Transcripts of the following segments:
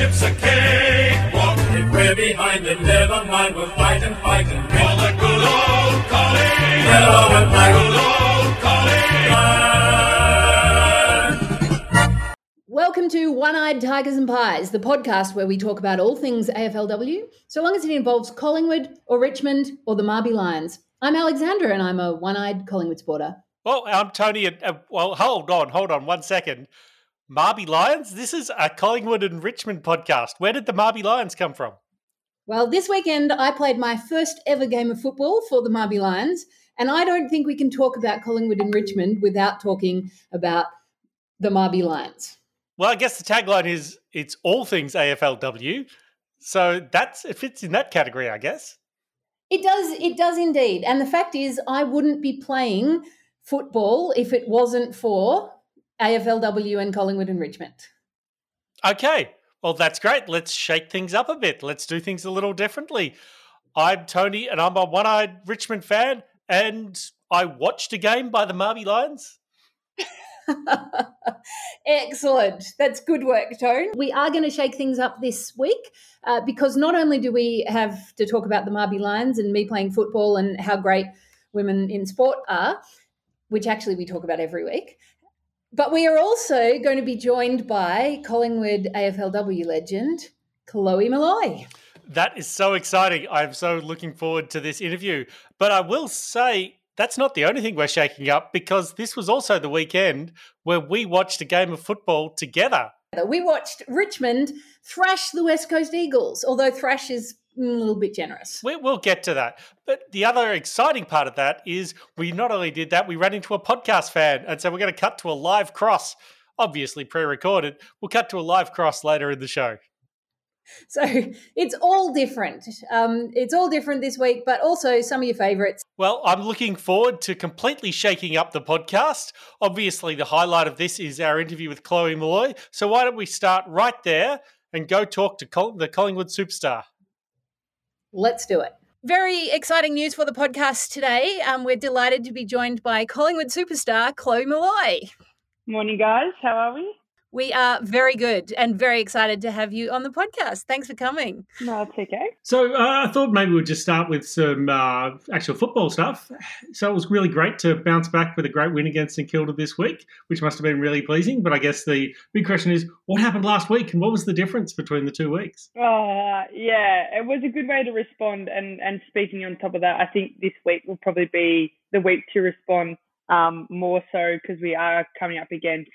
ship's a cakewalk. If we're behind, then never mind, we'll fight and fight and win. For the good old Collie. Yellow and black. Good old Collie. Welcome to One Eyed Tigers and Pies, the podcast where we talk about all things AFLW, so long as it involves Collingwood or Richmond or the Marby Lions. I'm Alexandra and I'm a one eyed Collingwood supporter. Well, I'm Tony. And, uh, well, hold on, hold on one second. Marby Lions? This is a Collingwood and Richmond podcast. Where did the Marby Lions come from? Well, this weekend I played my first ever game of football for the Marby Lions, and I don't think we can talk about Collingwood and Richmond without talking about the Marby Lions. Well, I guess the tagline is it's all things AFLW. So that's it fits in that category, I guess. It does. It does indeed. And the fact is, I wouldn't be playing football if it wasn't for AFLW and Collingwood and Richmond. Okay. Well, that's great. Let's shake things up a bit. Let's do things a little differently. I'm Tony, and I'm a one eyed Richmond fan, and I watched a game by the Marby Lions. Excellent. That's good work, Tone. We are going to shake things up this week uh, because not only do we have to talk about the Marby Lions and me playing football and how great women in sport are, which actually we talk about every week, but we are also going to be joined by Collingwood AFLW legend, Chloe Molloy. That is so exciting. I'm so looking forward to this interview. But I will say, that's not the only thing we're shaking up because this was also the weekend where we watched a game of football together. We watched Richmond thrash the West Coast Eagles, although thrash is a little bit generous. We, will get to that. But the other exciting part of that is we not only did that, we ran into a podcast fan. And so we're going to cut to a live cross, obviously pre recorded. We'll cut to a live cross later in the show. So it's all different. Um, it's all different this week, but also some of your favorites. Well, I'm looking forward to completely shaking up the podcast. Obviously, the highlight of this is our interview with Chloe Molloy. So why don't we start right there and go talk to Col- the Collingwood superstar? Let's do it. Very exciting news for the podcast today. Um, we're delighted to be joined by Collingwood superstar Chloe Molloy. Morning, guys. How are we? We are very good and very excited to have you on the podcast. Thanks for coming. No, it's okay. So uh, I thought maybe we'd just start with some uh, actual football stuff. So it was really great to bounce back with a great win against St Kilda this week, which must have been really pleasing. But I guess the big question is, what happened last week, and what was the difference between the two weeks? Uh, yeah, it was a good way to respond. And and speaking on top of that, I think this week will probably be the week to respond um, more so because we are coming up against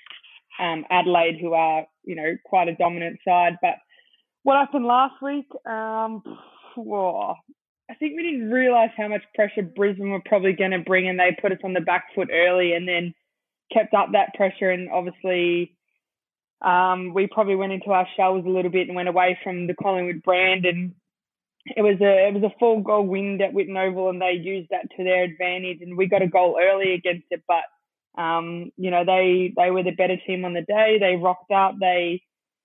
um, Adelaide, who are you know quite a dominant side. But what happened last week? Um, whoa, I think we didn't realise how much pressure Brisbane were probably going to bring, and they put us on the back foot early, and then kept up that pressure. And obviously, um, we probably went into our shells a little bit and went away from the Collingwood brand. And it was a it was a full goal win at Whitten Oval, and they used that to their advantage. And we got a goal early against it, but um, you know, they they were the better team on the day. They rocked out. They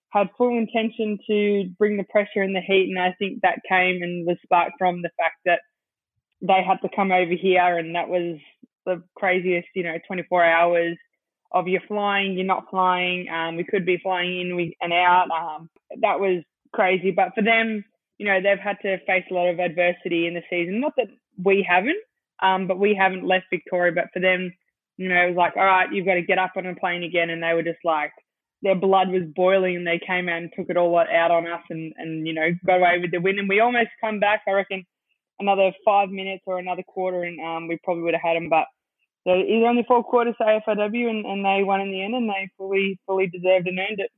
had full intention to bring the pressure and the heat, and I think that came and was sparked from the fact that they had to come over here, and that was the craziest, you know, 24 hours of you're flying, you're not flying. Um, we could be flying in and out. Um, that was crazy, but for them, you know, they've had to face a lot of adversity in the season. Not that we haven't, um, but we haven't left Victoria. But for them, you know, it was like, all right, you've got to get up on a plane again. And they were just like, their blood was boiling and they came out and took it all out on us and, and, you know, got away with the win. And we almost come back, I reckon, another five minutes or another quarter and um, we probably would have had them. But it was only four quarters to AFLW and, and they won in the end and they fully, fully deserved and earned it.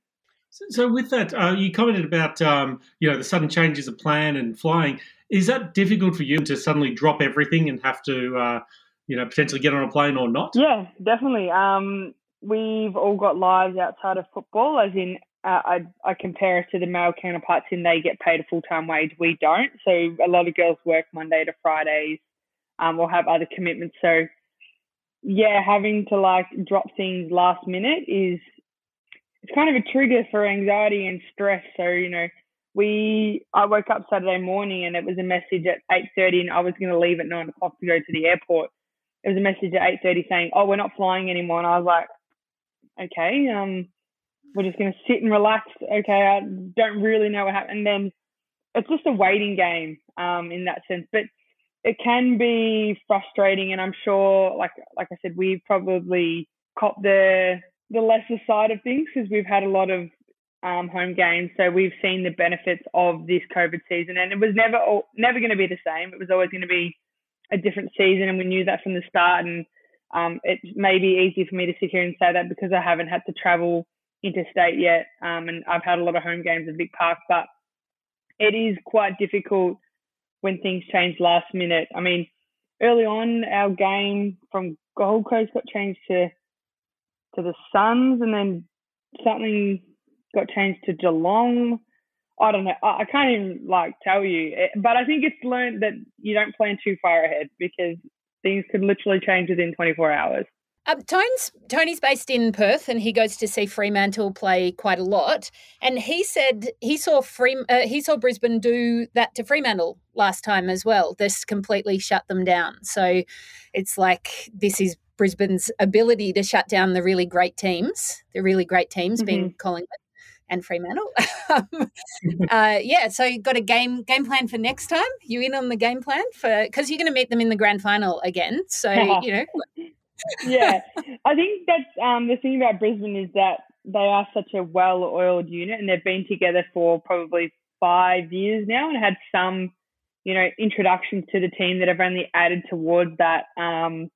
So, so with that, uh, you commented about um, you know the sudden changes of plan and flying. Is that difficult for you to suddenly drop everything and have to uh, you know, potentially get on a plane or not? Yeah, definitely. Um, we've all got lives outside of football, as in uh, I, I compare us to the male counterparts in they get paid a full time wage. We don't. So a lot of girls work Monday to Fridays um, or have other commitments. So yeah, having to like drop things last minute is it's kind of a trigger for anxiety and stress. So you know, we I woke up Saturday morning and it was a message at eight thirty, and I was going to leave at nine o'clock to go to the airport it was a message at 8.30 saying, oh, we're not flying anymore. And I was like, okay, um, we're just to sit and relax. Okay, I don't really know what happened. And then it's just a waiting game um, in that sense. But it can be frustrating, and I'm sure, like like I said, we've probably caught the the lesser side of things because we've had a lot of um, home games, so we've seen the benefits of this COVID season, and it was never never going to be the same. It was always going to be a different season, and we knew that from the start. And um, it may be easy for me to sit here and say that because I haven't had to travel interstate yet, um, and I've had a lot of home games at Vic Park, but it is quite difficult when things change last minute. I mean, early on, our game from Gold Coast got changed to to the Suns, and then something got changed to Geelong. I don't know. I, I can't even like tell you, eh, but I think it's learned that you don't plan too far ahead because things could literally change within 24 hours. Um, Tony's, Tony's based in Perth and he goes to see Fremantle play quite a lot. And he said he saw Free, uh, he saw Brisbane do that to Fremantle last time as well. This completely shut them down. So it's like this is Brisbane's ability to shut down the really great teams, the really great teams mm-hmm. being Collingwood and Fremantle. Uh, yeah, so you've got a game game plan for next time. You in on the game plan for because you're going to meet them in the grand final again. So you know yeah, I think that's um, the thing about Brisbane is that they are such a well-oiled unit, and they've been together for probably five years now, and had some, you know, introductions to the team that have only added towards that. Um,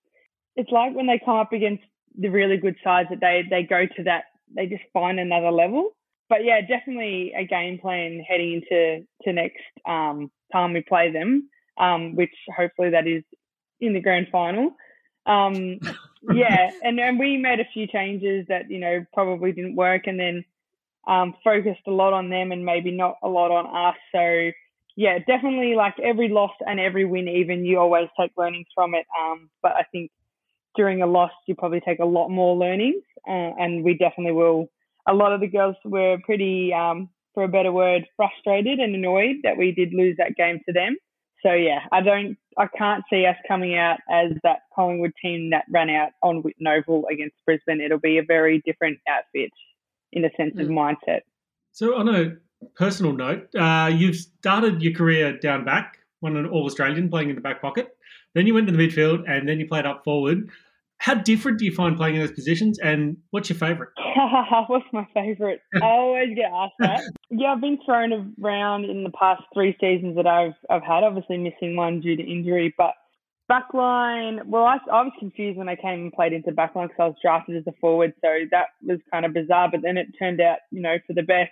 it's like when they come up against the really good sides that they they go to that they just find another level. But yeah, definitely a game plan heading into to next um, time we play them, um, which hopefully that is in the grand final. Um, yeah, and then we made a few changes that you know probably didn't work, and then um, focused a lot on them and maybe not a lot on us. So yeah, definitely like every loss and every win, even you always take learnings from it. Um, but I think during a loss, you probably take a lot more learnings, uh, and we definitely will. A lot of the girls were pretty, um, for a better word, frustrated and annoyed that we did lose that game to them so yeah, I don't, I can't see us coming out as that Collingwood team that ran out on Whitten Oval against Brisbane. It'll be a very different outfit in a sense mm. of mindset. So on a personal note, uh, you've started your career down back, won an All Australian playing in the back pocket. Then you went to the midfield, and then you played up forward. How different do you find playing in those positions, and what's your favourite? what's my favourite? I always get asked that. yeah, I've been thrown around in the past three seasons that I've I've had. Obviously, missing one due to injury, but backline. Well, I, I was confused when I came and played into backline because I was drafted as a forward, so that was kind of bizarre. But then it turned out, you know, for the best.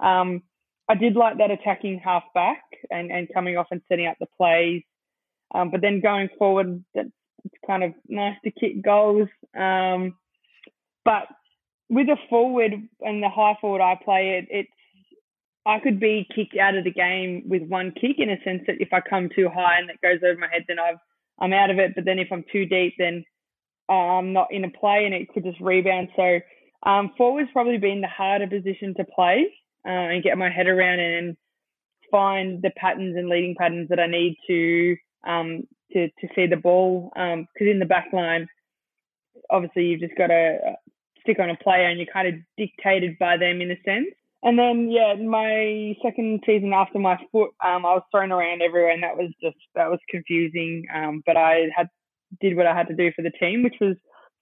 Um, I did like that attacking half back and, and coming off and setting up the plays. Um, but then going forward, that's it's kind of nice to kick goals. Um, but with a forward and the high forward I play, it it's I could be kicked out of the game with one kick in a sense that if I come too high and it goes over my head, then I've I'm out of it. But then if I'm too deep, then I'm not in a play and it could just rebound. So um, forward's probably been the harder position to play uh, and get my head around and find the patterns and leading patterns that I need to um, to to see the ball. Because um, in the back line, obviously you've just got to uh, stick on a player and you're kind of dictated by them in a sense. And then yeah, my second season after my foot, um, I was thrown around everywhere, and that was just that was confusing. Um, but I had did what I had to do for the team, which was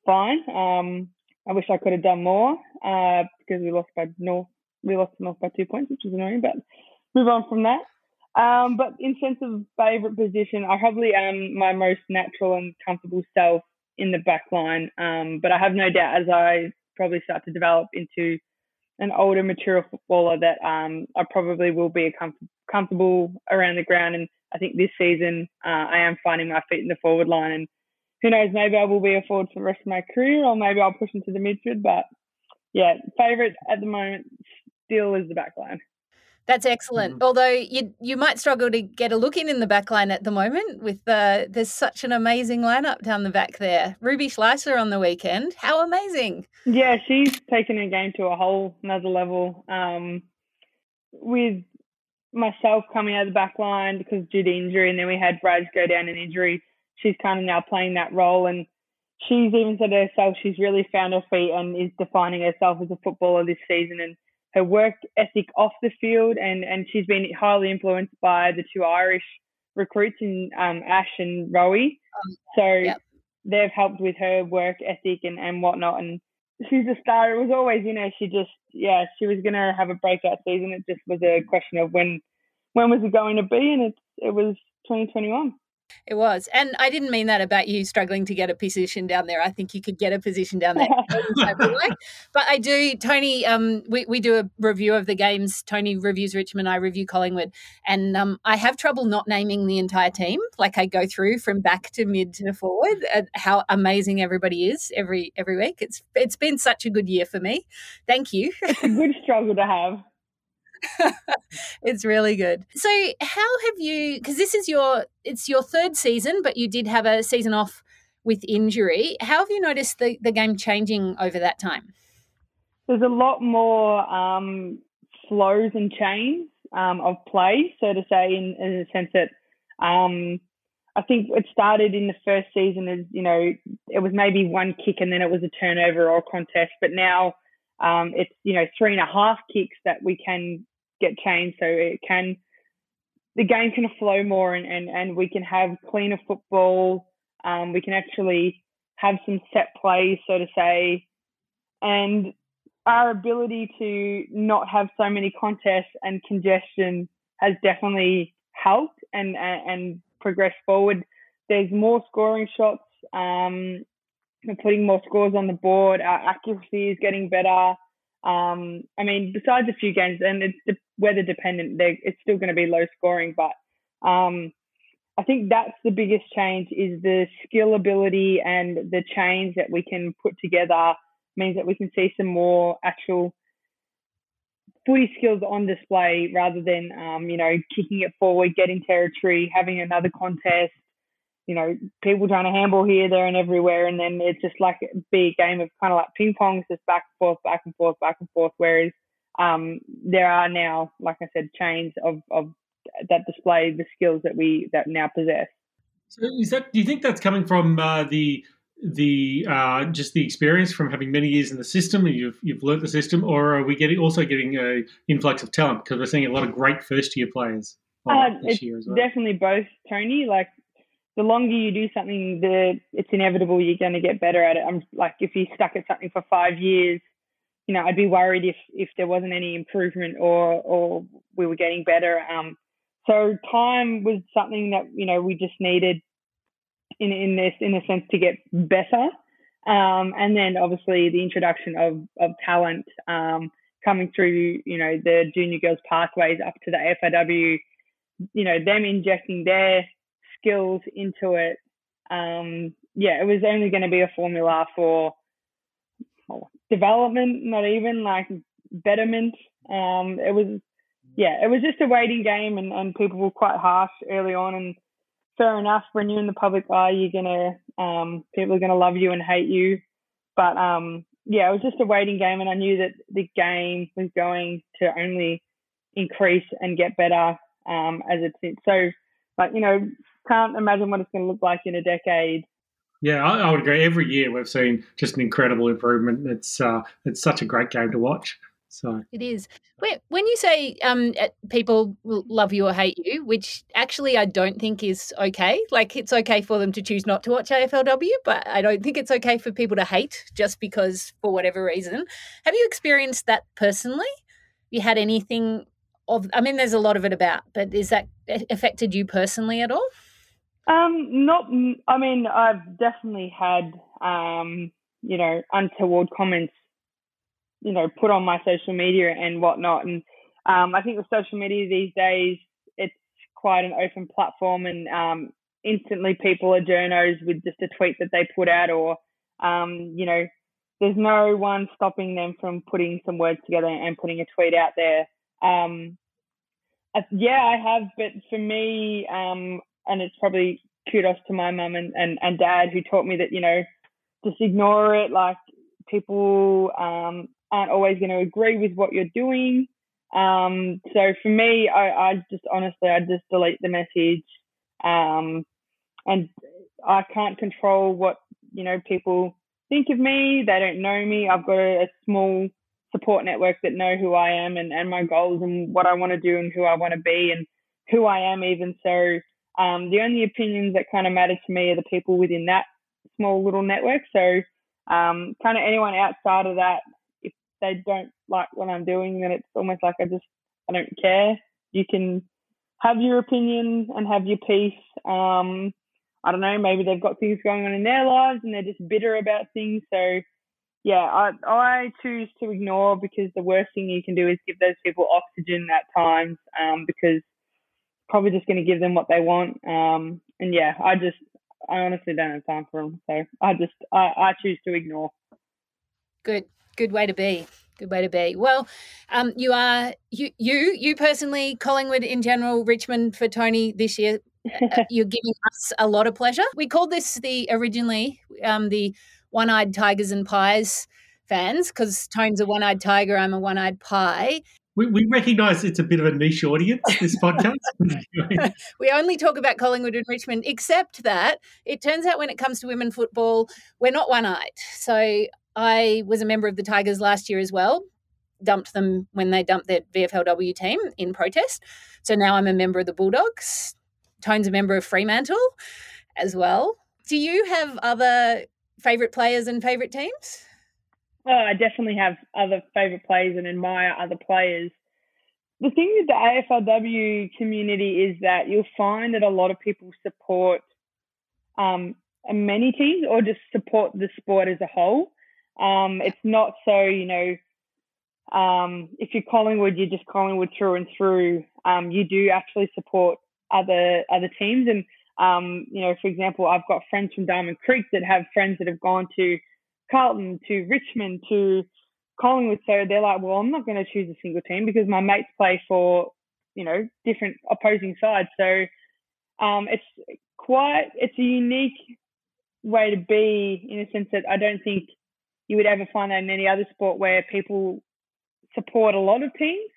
fine. Um, I wish I could have done more uh, because we lost by North. We lost North by two points, which was annoying. But move on from that. Um, but in sense of favourite position, I probably am my most natural and comfortable self in the back line. Um, but I have no doubt as I probably start to develop into an older, mature footballer that um, I probably will be comfortable around the ground. And I think this season uh, I am finding my feet in the forward line. And who knows, maybe I will be a forward for the rest of my career, or maybe I'll push into the midfield. But yeah, favourite at the moment still is the back line. That's excellent. Mm-hmm. Although you you might struggle to get a look in in the back line at the moment with uh, there's such an amazing lineup down the back there. Ruby Schleicher on the weekend. How amazing. Yeah, she's taken her game to a whole another level. Um, with myself coming out of the back line because due to injury and then we had Brad go down in injury, she's kind of now playing that role and she's even said herself she's really found her feet and is defining herself as a footballer this season and her work ethic off the field and and she's been highly influenced by the two Irish recruits in um, Ash and Rowie. Um, so yep. they've helped with her work ethic and, and whatnot and she's a star. It was always, you know, she just yeah, she was gonna have a breakout season. It just was a question of when when was it going to be and it it was twenty twenty one. It was. And I didn't mean that about you struggling to get a position down there. I think you could get a position down there. but I do, Tony, um, we, we do a review of the games. Tony reviews Richmond, I review Collingwood. And um, I have trouble not naming the entire team. Like I go through from back to mid to forward how amazing everybody is every every week. It's It's been such a good year for me. Thank you. It's a good struggle to have. it's really good. So, how have you? Because this is your it's your third season, but you did have a season off with injury. How have you noticed the the game changing over that time? There's a lot more um, flows and chains um, of play, so to say, in, in the sense that um, I think it started in the first season as you know it was maybe one kick and then it was a turnover or a contest, but now um, it's you know three and a half kicks that we can get changed so it can the game can flow more and, and, and we can have cleaner football. Um, we can actually have some set plays, so to say, and our ability to not have so many contests and congestion has definitely helped and and, and progressed forward. There's more scoring shots. Um, we're putting more scores on the board. Our accuracy is getting better. Um, I mean, besides a few games, and it's weather dependent, it's still going to be low scoring, but um, I think that's the biggest change is the skill ability and the change that we can put together means that we can see some more actual footy skills on display rather than um, you know kicking it forward, getting territory, having another contest, you know, people trying to handball here, there, and everywhere, and then it's just like a big game of kind of like ping pong, just back and forth, back and forth, back and forth. Whereas um, there are now, like I said, chains of of that display the skills that we that now possess. So is that? Do you think that's coming from uh, the the uh, just the experience from having many years in the system and you've you've learnt the system, or are we getting also getting a influx of talent because we're seeing a lot of great first year players? Uh, it's well. definitely both, Tony. Like the longer you do something, the it's inevitable you're going to get better at it. I'm like if you stuck at something for five years, you know, I'd be worried if if there wasn't any improvement or or we were getting better. Um, so time was something that you know we just needed in in this in a sense to get better. Um, and then obviously the introduction of of talent um, coming through, you know, the junior girls pathways up to the FAW, you know, them injecting their skills into it, um, yeah, it was only going to be a formula for development, not even like betterment. Um, it was, yeah, it was just a waiting game, and, and people were quite harsh early on. And fair enough, when you're in the public eye, you're gonna, um, people are gonna love you and hate you. But um, yeah, it was just a waiting game, and I knew that the game was going to only increase and get better um, as it's so. But you know, can't imagine what it's going to look like in a decade. Yeah, I, I, would agree. Every year we've seen just an incredible improvement. It's uh, it's such a great game to watch. So it is. When you say um, people love you or hate you, which actually I don't think is okay. Like it's okay for them to choose not to watch AFLW, but I don't think it's okay for people to hate just because for whatever reason. Have you experienced that personally? You had anything of? I mean, there's a lot of it about, but is that affected you personally at all? Um, not. I mean, I've definitely had um, you know, untoward comments, you know, put on my social media and whatnot. And um, I think with social media these days, it's quite an open platform, and um, instantly people are journos with just a tweet that they put out, or um, you know, there's no one stopping them from putting some words together and putting a tweet out there. Um, yeah, I have, but for me, um, and it's probably kudos to my mum and, and, and dad who taught me that, you know, just ignore it. Like people um, aren't always going to agree with what you're doing. Um, so for me, I, I just honestly, I just delete the message. Um, and I can't control what you know, people think of me. They don't know me. I've got a, a small support network that know who I am and, and my goals and what I want to do and who I want to be and who I am even. So um, the only opinions that kind of matter to me are the people within that small little network. So um, kind of anyone outside of that, if they don't like what I'm doing, then it's almost like I just I don't care. You can have your opinion and have your piece. Um, I don't know, maybe they've got things going on in their lives and they're just bitter about things. So yeah, I I choose to ignore because the worst thing you can do is give those people oxygen at times um, because probably just going to give them what they want. Um, and yeah, I just I honestly don't have time for them, so I just I, I choose to ignore. Good, good way to be. Good way to be. Well, um, you are you you you personally, Collingwood in general, Richmond for Tony this year. Uh, you're giving us a lot of pleasure. We called this the originally um, the one-eyed tigers and pies fans because Tone's a one-eyed tiger, I'm a one-eyed pie. We, we recognise it's a bit of a niche audience, this podcast. we only talk about Collingwood and Richmond, except that it turns out when it comes to women football, we're not one eyed. So I was a member of the Tigers last year as well, dumped them when they dumped their VFLW team in protest. So now I'm a member of the Bulldogs. Tone's a member of Fremantle as well. Do you have other favourite players and favourite teams? Oh, I definitely have other favourite players and admire other players. The thing with the AFLW community is that you'll find that a lot of people support um, many teams or just support the sport as a whole. Um, it's not so, you know, um, if you're Collingwood, you're just Collingwood through and through. Um, you do actually support other other teams, and um, you know, for example, I've got friends from Diamond Creek that have friends that have gone to Carlton, to Richmond, to Collingwood. So they're like, well, I'm not going to choose a single team because my mates play for, you know, different opposing sides. So um, it's quite, it's a unique way to be in a sense that I don't think you would ever find that in any other sport where people support a lot of teams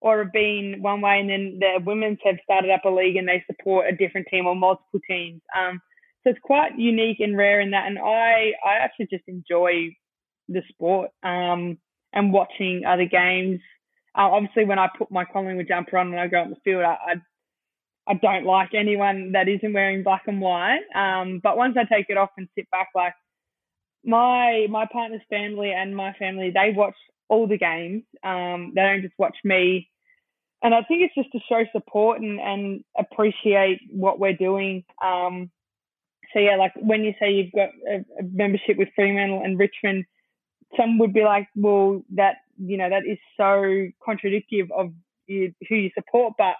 or have been one way and then the women's have started up a league and they support a different team or multiple teams. Um, so it's quite unique and rare in that. And I, I actually just enjoy the sport um, and watching other games. Uh, obviously, when I put my Collingwood jumper on and I go on the field, I, I, I don't like anyone that isn't wearing black and white. Um, but once I take it off and sit back, like my my partner's family and my family, they watch all the games. Um, they don't just watch me. And I think it's just to show support and, and appreciate what we're doing. Um, so yeah, like when you say you've got a, a membership with Fremantle and Richmond, some would be like, well, that you know that is so contradictory of you, who you support. But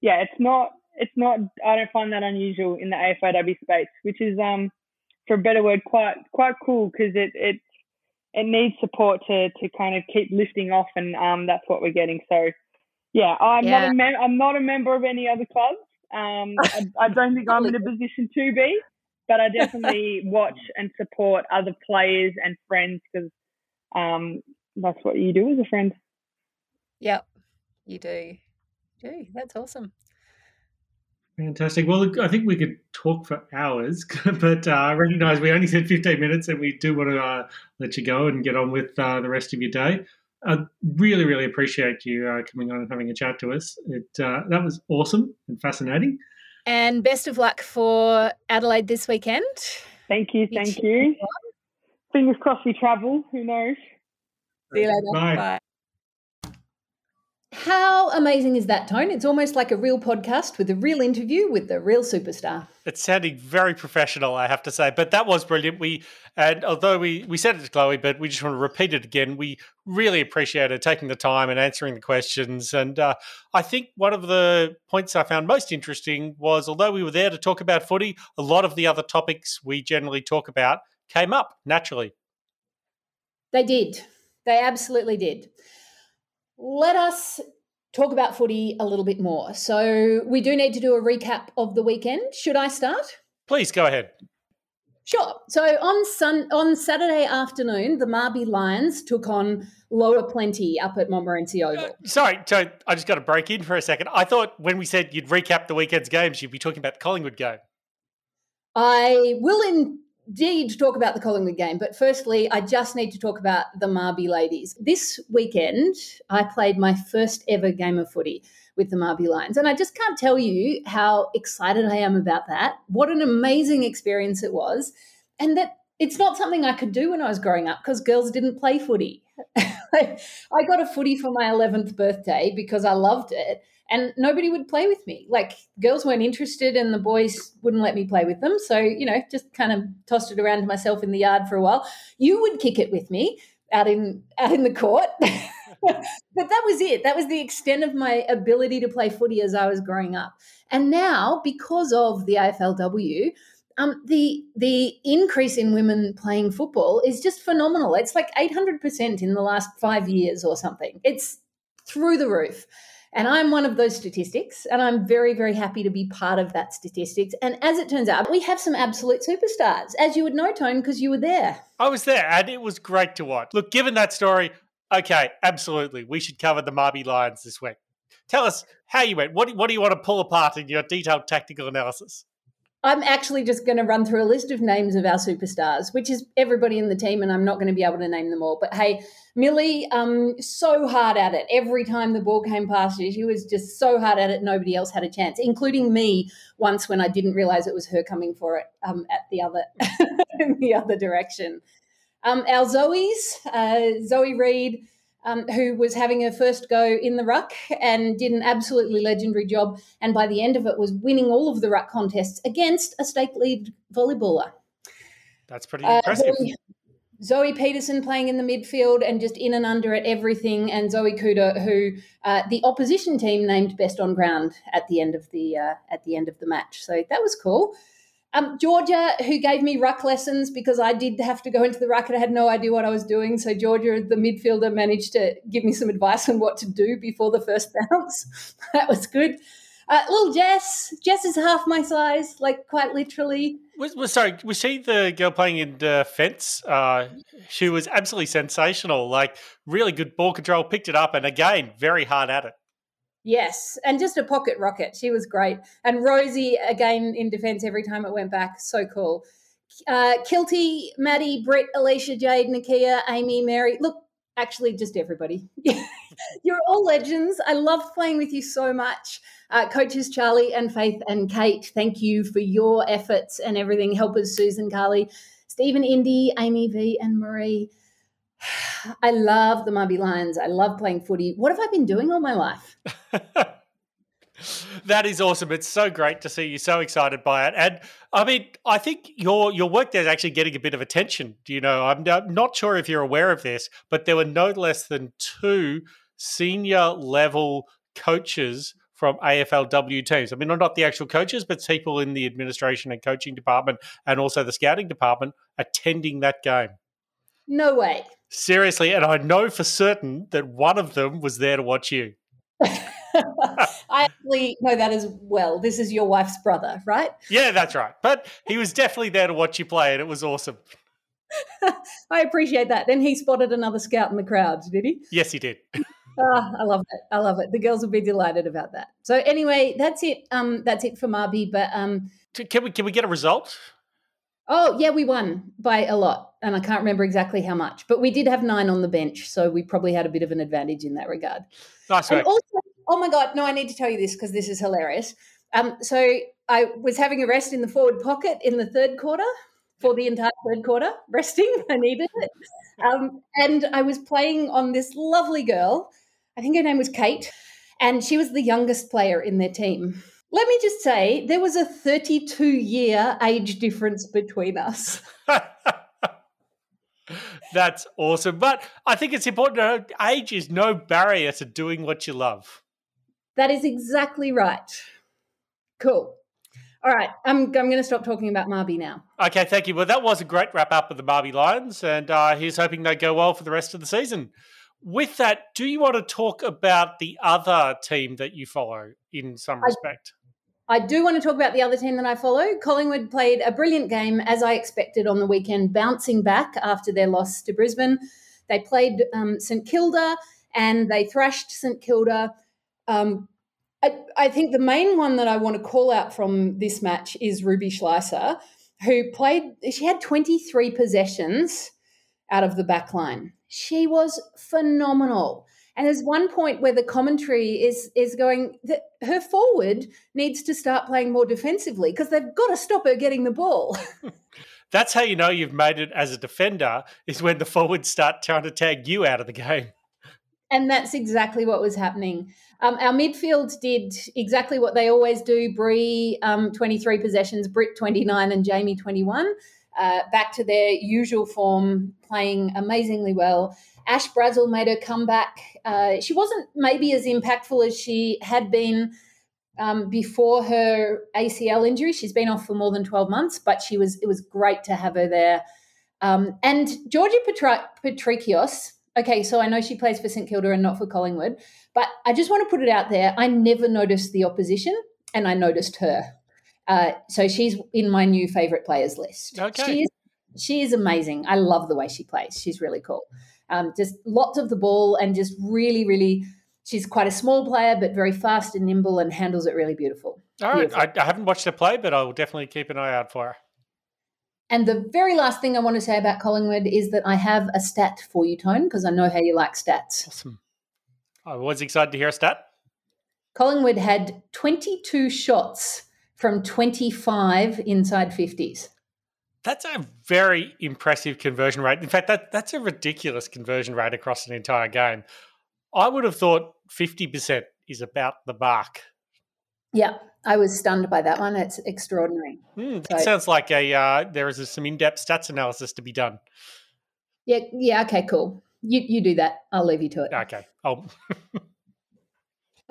yeah, it's not. It's not. I don't find that unusual in the AFLW space, which is um, for a better word, quite quite cool because it it it needs support to to kind of keep lifting off, and um, that's what we're getting. So yeah, I'm yeah. not a mem- I'm not a member of any other clubs. Um, I, I don't think I'm in a position to be but I definitely watch and support other players and friends because um, that's what you do as a friend. Yep, you do. You do. That's awesome. Fantastic. Well, look, I think we could talk for hours, but uh, I recognise we only said 15 minutes and we do want to uh, let you go and get on with uh, the rest of your day. I really, really appreciate you uh, coming on and having a chat to us. It uh, That was awesome and fascinating. And best of luck for Adelaide this weekend. Thank you. Thank you. Fingers crossed we travel. Who knows? See you later. Bye. Bye. How amazing is that, Tone? It's almost like a real podcast with a real interview with the real superstar. It's sounding very professional, I have to say, but that was brilliant. We and although we we said it to Chloe, but we just want to repeat it again. We really appreciated taking the time and answering the questions. And uh, I think one of the points I found most interesting was, although we were there to talk about footy, a lot of the other topics we generally talk about came up naturally. They did. They absolutely did let us talk about footy a little bit more. So we do need to do a recap of the weekend. Should I start? Please go ahead. Sure. So on sun on Saturday afternoon, the Marby Lions took on Lower Plenty up at Montmorency Oval. Uh, sorry, so I just got to break in for a second. I thought when we said you'd recap the weekend's games, you'd be talking about the Collingwood game. I will in to talk about the Collingwood game, but firstly, I just need to talk about the Marby ladies. This weekend, I played my first ever game of footy with the Marby Lions, and I just can't tell you how excited I am about that. What an amazing experience it was, and that it's not something I could do when I was growing up because girls didn't play footy. I got a footy for my 11th birthday because I loved it and nobody would play with me. Like girls weren't interested and the boys wouldn't let me play with them. So, you know, just kind of tossed it around to myself in the yard for a while. You would kick it with me out in out in the court. but that was it. That was the extent of my ability to play footy as I was growing up. And now, because of the AFLW, um, the the increase in women playing football is just phenomenal. It's like 800% in the last five years or something. It's through the roof. And I'm one of those statistics, and I'm very, very happy to be part of that statistics. And as it turns out, we have some absolute superstars, as you would know, Tone, because you were there. I was there, and it was great to watch. Look, given that story, okay, absolutely, we should cover the Marby Lions this week. Tell us how you went. What what do you want to pull apart in your detailed tactical analysis? I'm actually just going to run through a list of names of our superstars, which is everybody in the team, and I'm not going to be able to name them all. But hey, Millie, um, so hard at it. Every time the ball came past her, she was just so hard at it. Nobody else had a chance, including me. Once when I didn't realize it was her coming for it um, at the other in the other direction. Um, our Zoe's, uh, Zoe Reed um, who was having her first go in the ruck and did an absolutely legendary job. And by the end of it, was winning all of the ruck contests against a state lead volleyballer. That's pretty impressive. Uh, Zoe, Zoe, Peterson playing in the midfield and just in and under at everything, and Zoe Kuda, who uh, the opposition team named best on ground at the end of the uh, at the end of the match. So that was cool. Um, Georgia, who gave me ruck lessons because I did have to go into the ruck and I had no idea what I was doing. So Georgia, the midfielder, managed to give me some advice on what to do before the first bounce. that was good. Uh, little Jess, Jess is half my size, like quite literally. Was, was sorry, was she the girl playing in defence? Uh, she was absolutely sensational, like really good ball control, picked it up, and again, very hard at it. Yes, and just a pocket rocket. She was great. And Rosie, again, in defence every time it went back. So cool. Uh, Kilty, Maddie, Britt, Alicia, Jade, Nakia, Amy, Mary. Look, actually, just everybody. You're all legends. I loved playing with you so much. Uh, coaches Charlie and Faith and Kate, thank you for your efforts and everything. Helpers Susan, Carly, Stephen, Indy, Amy V, and Marie. I love the Marby Lions. I love playing footy. What have I been doing all my life? that is awesome. It's so great to see you so excited by it. And I mean, I think your your work there is actually getting a bit of attention. Do you know, I'm not sure if you're aware of this, but there were no less than two senior level coaches from AFLW teams. I mean, not the actual coaches, but people in the administration and coaching department and also the scouting department attending that game. No way. Seriously, and I know for certain that one of them was there to watch you. I actually know that as well. This is your wife's brother, right? Yeah, that's right. But he was definitely there to watch you play, and it was awesome. I appreciate that. Then he spotted another scout in the crowd, did he? Yes, he did. oh, I love it. I love it. The girls will be delighted about that. So anyway, that's it. Um, that's it for Marby. But um, can we can we get a result? Oh, yeah, we won by a lot. And I can't remember exactly how much, but we did have nine on the bench. So we probably had a bit of an advantage in that regard. Nice. And also, oh my God, no, I need to tell you this because this is hilarious. Um, so I was having a rest in the forward pocket in the third quarter for the entire third quarter, resting. I needed it. Um, and I was playing on this lovely girl. I think her name was Kate. And she was the youngest player in their team. Let me just say, there was a 32 year age difference between us. That's awesome. But I think it's important to know age is no barrier to doing what you love. That is exactly right. Cool. All right, I'm, I'm going to stop talking about Marby now. Okay, thank you. Well, that was a great wrap up of the Marby Lions, and uh, he's hoping they go well for the rest of the season. With that, do you want to talk about the other team that you follow in some respect? I do want to talk about the other team that I follow. Collingwood played a brilliant game, as I expected on the weekend, bouncing back after their loss to Brisbane. They played um, St Kilda and they thrashed St Kilda. Um, I, I, think the main one that I want to call out from this match is Ruby Schleicher, who played, she had 23 possessions out of the back line. She was phenomenal. And there's one point where the commentary is is going that her forward needs to start playing more defensively because they've got to stop her getting the ball. That's how you know you've made it as a defender is when the forwards start trying to tag you out of the game. And that's exactly what was happening. Um, our midfield did exactly what they always do. Brie, um, 23 possessions, Britt, 29, and Jamie, 21. Uh, back to their usual form, playing amazingly well. Ash Brazel made her comeback. Uh, she wasn't maybe as impactful as she had been um, before her ACL injury. She's been off for more than 12 months, but she was it was great to have her there. Um, and Georgia Petra- Patrikios, okay, so I know she plays for St Kilda and not for Collingwood, but I just want to put it out there. I never noticed the opposition, and I noticed her. Uh, so she's in my new favourite players list. Okay. She is, she is amazing. I love the way she plays. She's really cool. Um, just lots of the ball and just really, really, she's quite a small player, but very fast and nimble and handles it really beautiful. All right. Beautiful. I, I haven't watched her play, but I will definitely keep an eye out for her. And the very last thing I want to say about Collingwood is that I have a stat for you, Tone, because I know how you like stats. Awesome. I was excited to hear a stat. Collingwood had 22 shots from 25 inside 50s. That's a very impressive conversion rate. In fact, that, that's a ridiculous conversion rate across an entire game. I would have thought 50% is about the mark. Yeah, I was stunned by that one. It's extraordinary. That So- sounds like a uh, there is a, some in-depth stats analysis to be done. Yeah, yeah, okay, cool. You you do that. I'll leave you to it. Okay. Oh,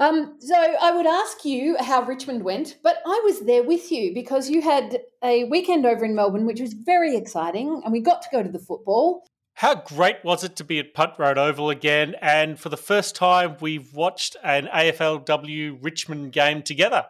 Um, so I would ask you how Richmond went, but I was there with you because you had a weekend over in Melbourne, which was very exciting, and we got to go to the football. how great was it to be at Punt Road Oval again? And for the first time, we've watched an AFLW Richmond game together.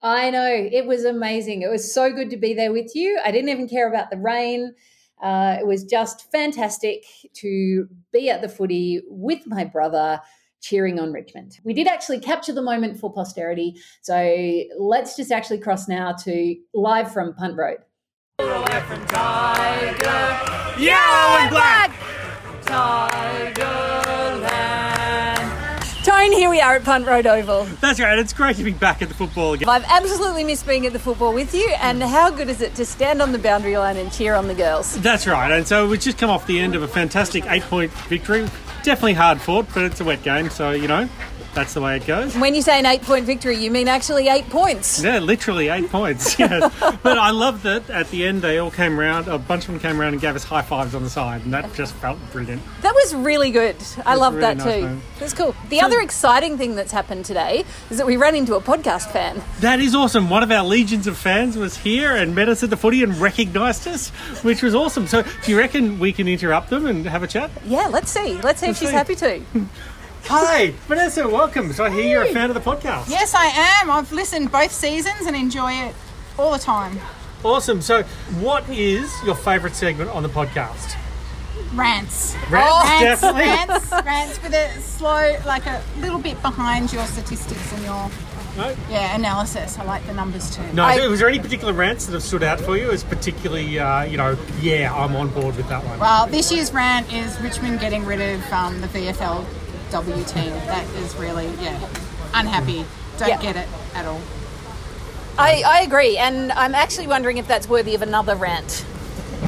I know it was amazing. It was so good to be there with you. I didn't even care about the rain. Uh, it was just fantastic to be at the footy with my brother cheering on Richmond. We did actually capture the moment for posterity. So let's just actually cross now to live from Punt Road. Yellow and Tone, here we are at Punt Road Oval. That's right. It's great to be back at the football again. I've absolutely missed being at the football with you, and how good is it to stand on the boundary line and cheer on the girls? That's right. And so we've just come off the end of a fantastic eight point victory. Definitely hard fought, but it's a wet game, so, you know, that's the way it goes. When you say an eight point victory, you mean actually eight points. Yeah, literally eight points. Yes. but I love that at the end they all came round, a bunch of them came round and gave us high fives on the side, and that just felt brilliant. That was really good. I was love really that nice, too. That's cool. The other exciting thing that's happened today is that we ran into a podcast fan. That is awesome. One of our legions of fans was here and met us at the footy and recognised us, which was awesome. So, do you reckon we can interrupt them and have a chat? Yeah, let's see. Let's see Let's if she's see. happy to. Hi, Vanessa. Welcome. So I hear you're a fan of the podcast. Yes, I am. I've listened both seasons and enjoy it all the time. Awesome. So, what is your favourite segment on the podcast? Rants. Rants, rants, definitely. rants, rants with a slow, like a little bit behind your statistics and your No. yeah analysis. I like the numbers too. No. I- was there any particular rants that have stood out for you as particularly, uh, you know, yeah, I'm on board with that one? Well, this year's rant is Richmond getting rid of um, the VFLW team. That is really yeah unhappy. Don't Yeah. get it at all. I, I agree, and I'm actually wondering if that's worthy of another rant.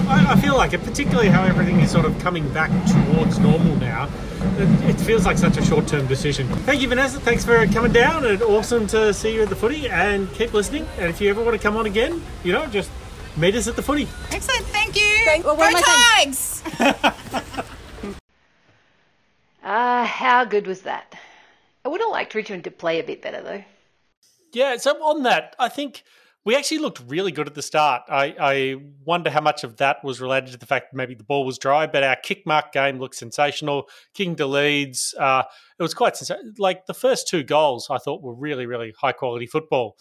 I, I feel like it, particularly how everything is sort of coming back towards normal now. It, it feels like such a short-term decision. Thank you, Vanessa. Thanks for coming down, and awesome to see you at the footy. And keep listening. And if you ever want to come on again, you know, just meet us at the footy. Excellent. Thank you. Thank- well, Go one more thing. Tigers! Ah, how good was that? I would have liked Richmond to play a bit better though. Yeah, so on that, I think we actually looked really good at the start. I, I wonder how much of that was related to the fact that maybe the ball was dry, but our kick mark game looked sensational. King to leads, uh, it was quite sensational. Like the first two goals, I thought were really, really high quality football.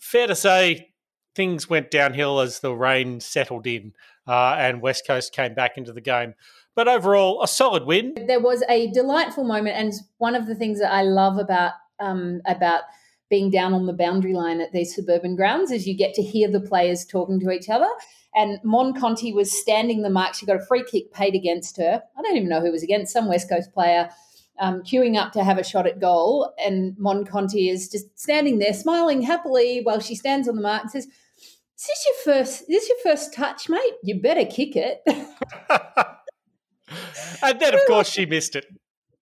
Fair to say, things went downhill as the rain settled in uh, and West Coast came back into the game. But overall, a solid win. there was a delightful moment, and one of the things that I love about um, about being down on the boundary line at these suburban grounds is you get to hear the players talking to each other. And Mon Conti was standing the mark. She got a free kick paid against her. I don't even know who was against, some West Coast player um, queuing up to have a shot at goal. And Mon Conti is just standing there smiling happily while she stands on the mark and says, Is this your first is this your first touch, mate? You better kick it. and then of course she missed it.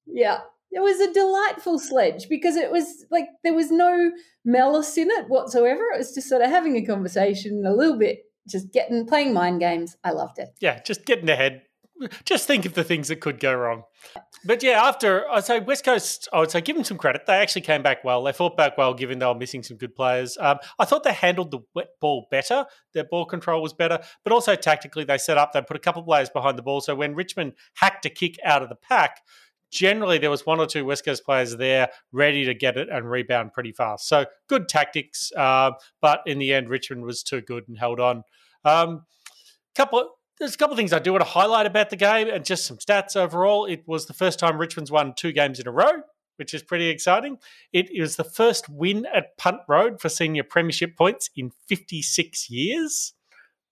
Yeah. It was a delightful sledge because it was like there was no malice in it whatsoever. It was just sort of having a conversation, a little bit, just getting playing mind games. I loved it. Yeah, just getting ahead. Just think of the things that could go wrong. But yeah, after I'd say West Coast, I would say give them some credit. They actually came back well. They fought back well, given they were missing some good players. Um, I thought they handled the wet ball better. Their ball control was better, but also tactically they set up. They put a couple of players behind the ball. So when Richmond hacked a kick out of the pack, generally there was one or two West Coast players there ready to get it and rebound pretty fast. So good tactics, uh, but in the end, Richmond was too good and held on. Um, couple of, there's a couple of things I do want to highlight about the game and just some stats overall. It was the first time Richmond's won two games in a row, which is pretty exciting. It is the first win at Punt Road for senior premiership points in 56 years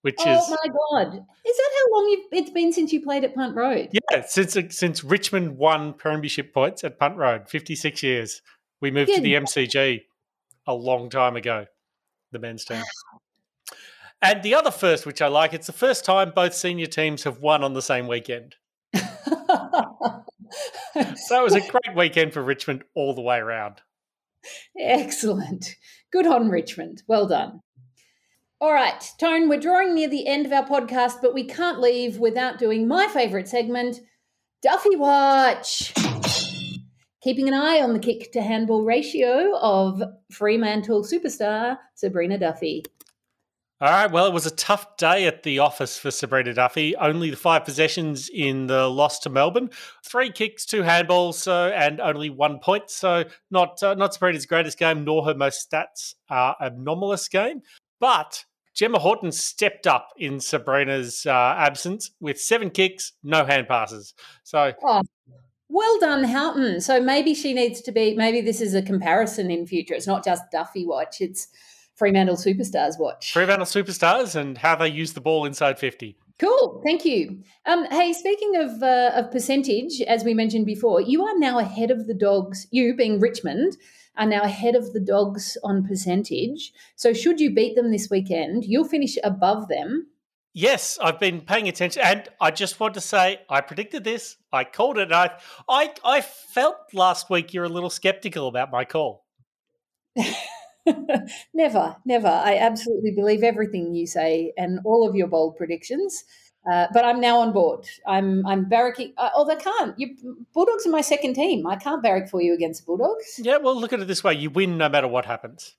which is oh is my god! Is that how long you've, it's been since you played at Punt Road? yeah since since Richmond won premiership points at Punt Road, fifty six years. We moved to the MCG a long time ago, the men's team. And the other first, which I like, it's the first time both senior teams have won on the same weekend. So it was a great weekend for Richmond all the way around. Excellent. Good on Richmond. Well done. All right, Tone, we're drawing near the end of our podcast, but we can't leave without doing my favourite segment, Duffy Watch. Keeping an eye on the kick to handball ratio of Fremantle superstar Sabreena Duffy. All right. Well, it was a tough day at the office for Sabreena Duffy. Only the five possessions in the loss to Melbourne, three kicks, two handballs, so and only one point. So not uh, not Sabreena's greatest game, nor her most stats uh, anomalous game. But Gemma Houghton stepped up in Sabreena's uh, absence with seven kicks, no hand passes. So Oh, well done, Houghton. So maybe she needs to be, maybe this is a comparison in future. It's not just Duffy Watch, it's Fremantle Superstars Watch. Fremantle superstars and how they use the ball inside fifty. Cool, thank you. Um, hey, speaking of uh, of percentage, as we mentioned before, you are now ahead of the dogs. You, being Richmond, are now ahead of the dogs on percentage. So, should you beat them this weekend, you'll finish above them. Yes, I've been paying attention, and I just want to say I predicted this. I called it. And I, I, I felt last week you're a little skeptical about my call. never, never. I absolutely believe everything you say and all of your bold predictions. Uh, but I'm now on board. I'm I'm barracking. Uh, although I can't. You Bulldogs are my second team. I can't barrack for you against Bulldogs. Yeah, well, look at it this way: you win no matter what happens.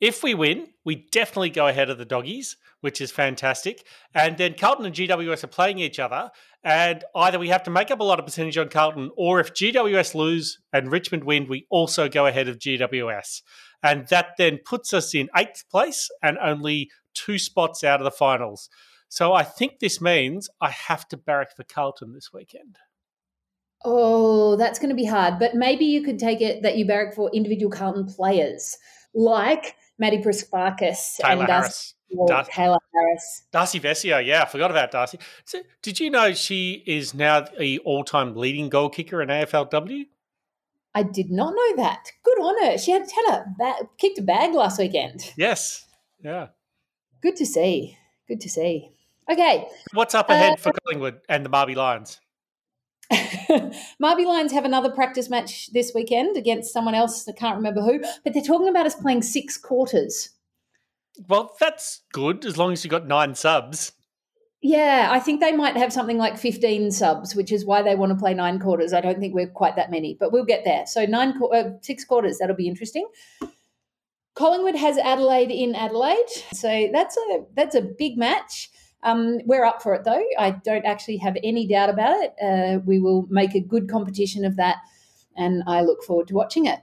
If we win, we definitely go ahead of the doggies, which is fantastic. And then Carlton and GWS are playing each other, and either we have to make up a lot of percentage on Carlton, or if GWS lose and Richmond win, we also go ahead of GWS, and that then puts us in eighth place and only two spots out of the finals. So I think this means I have to barrack for Carlton this weekend. Oh, that's going to be hard. But maybe you could take it that you barrack for individual Carlton players, like Maddie Prespakis and Harris. Darcy, Dar- Taylor Harris. Darcy Vescio, yeah, I forgot about Darcy. So, did you know she is now the all-time leading goal kicker in AFLW? I did not know that. Good on her. She had, had a ba- kicked a bag last weekend. Yes. Yeah. Good to see. Good to see. Okay. What's up ahead uh, for Collingwood and the Marby Lions? Marby Lions have another practice match this weekend against someone else. I can't remember who, but they're talking about us playing six quarters. Well, that's good as long as you got nine subs. Yeah, I think they might have something like 15 subs, which is why they want to play nine quarters. I don't think we're quite that many, but we'll get there. So nine, uh, six quarters, that'll be interesting. Collingwood has Adelaide in Adelaide, so that's a that's a big match. Um, we're up for it though. I don't actually have any doubt about it. Uh, we will make a good competition of that, and I look forward to watching it.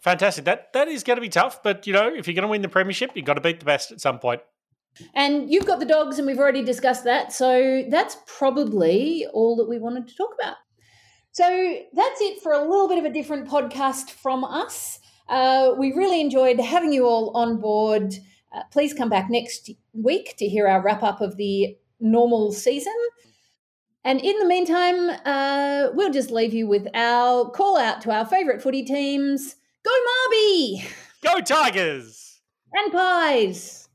Fantastic. That that is going to be tough, but you know, if you're going to win the premiership, you've got to beat the best at some point. And you've got the dogs, and we've already discussed that. So that's probably all that we wanted to talk about. So that's it for a little bit of a different podcast from us. Uh, we really enjoyed having you all on board. Uh, please come back next week to hear our wrap up of the normal season. And in the meantime, uh, we'll just leave you with our call out to our favourite footy teams. Go Marby! Go Tigers! And Pies!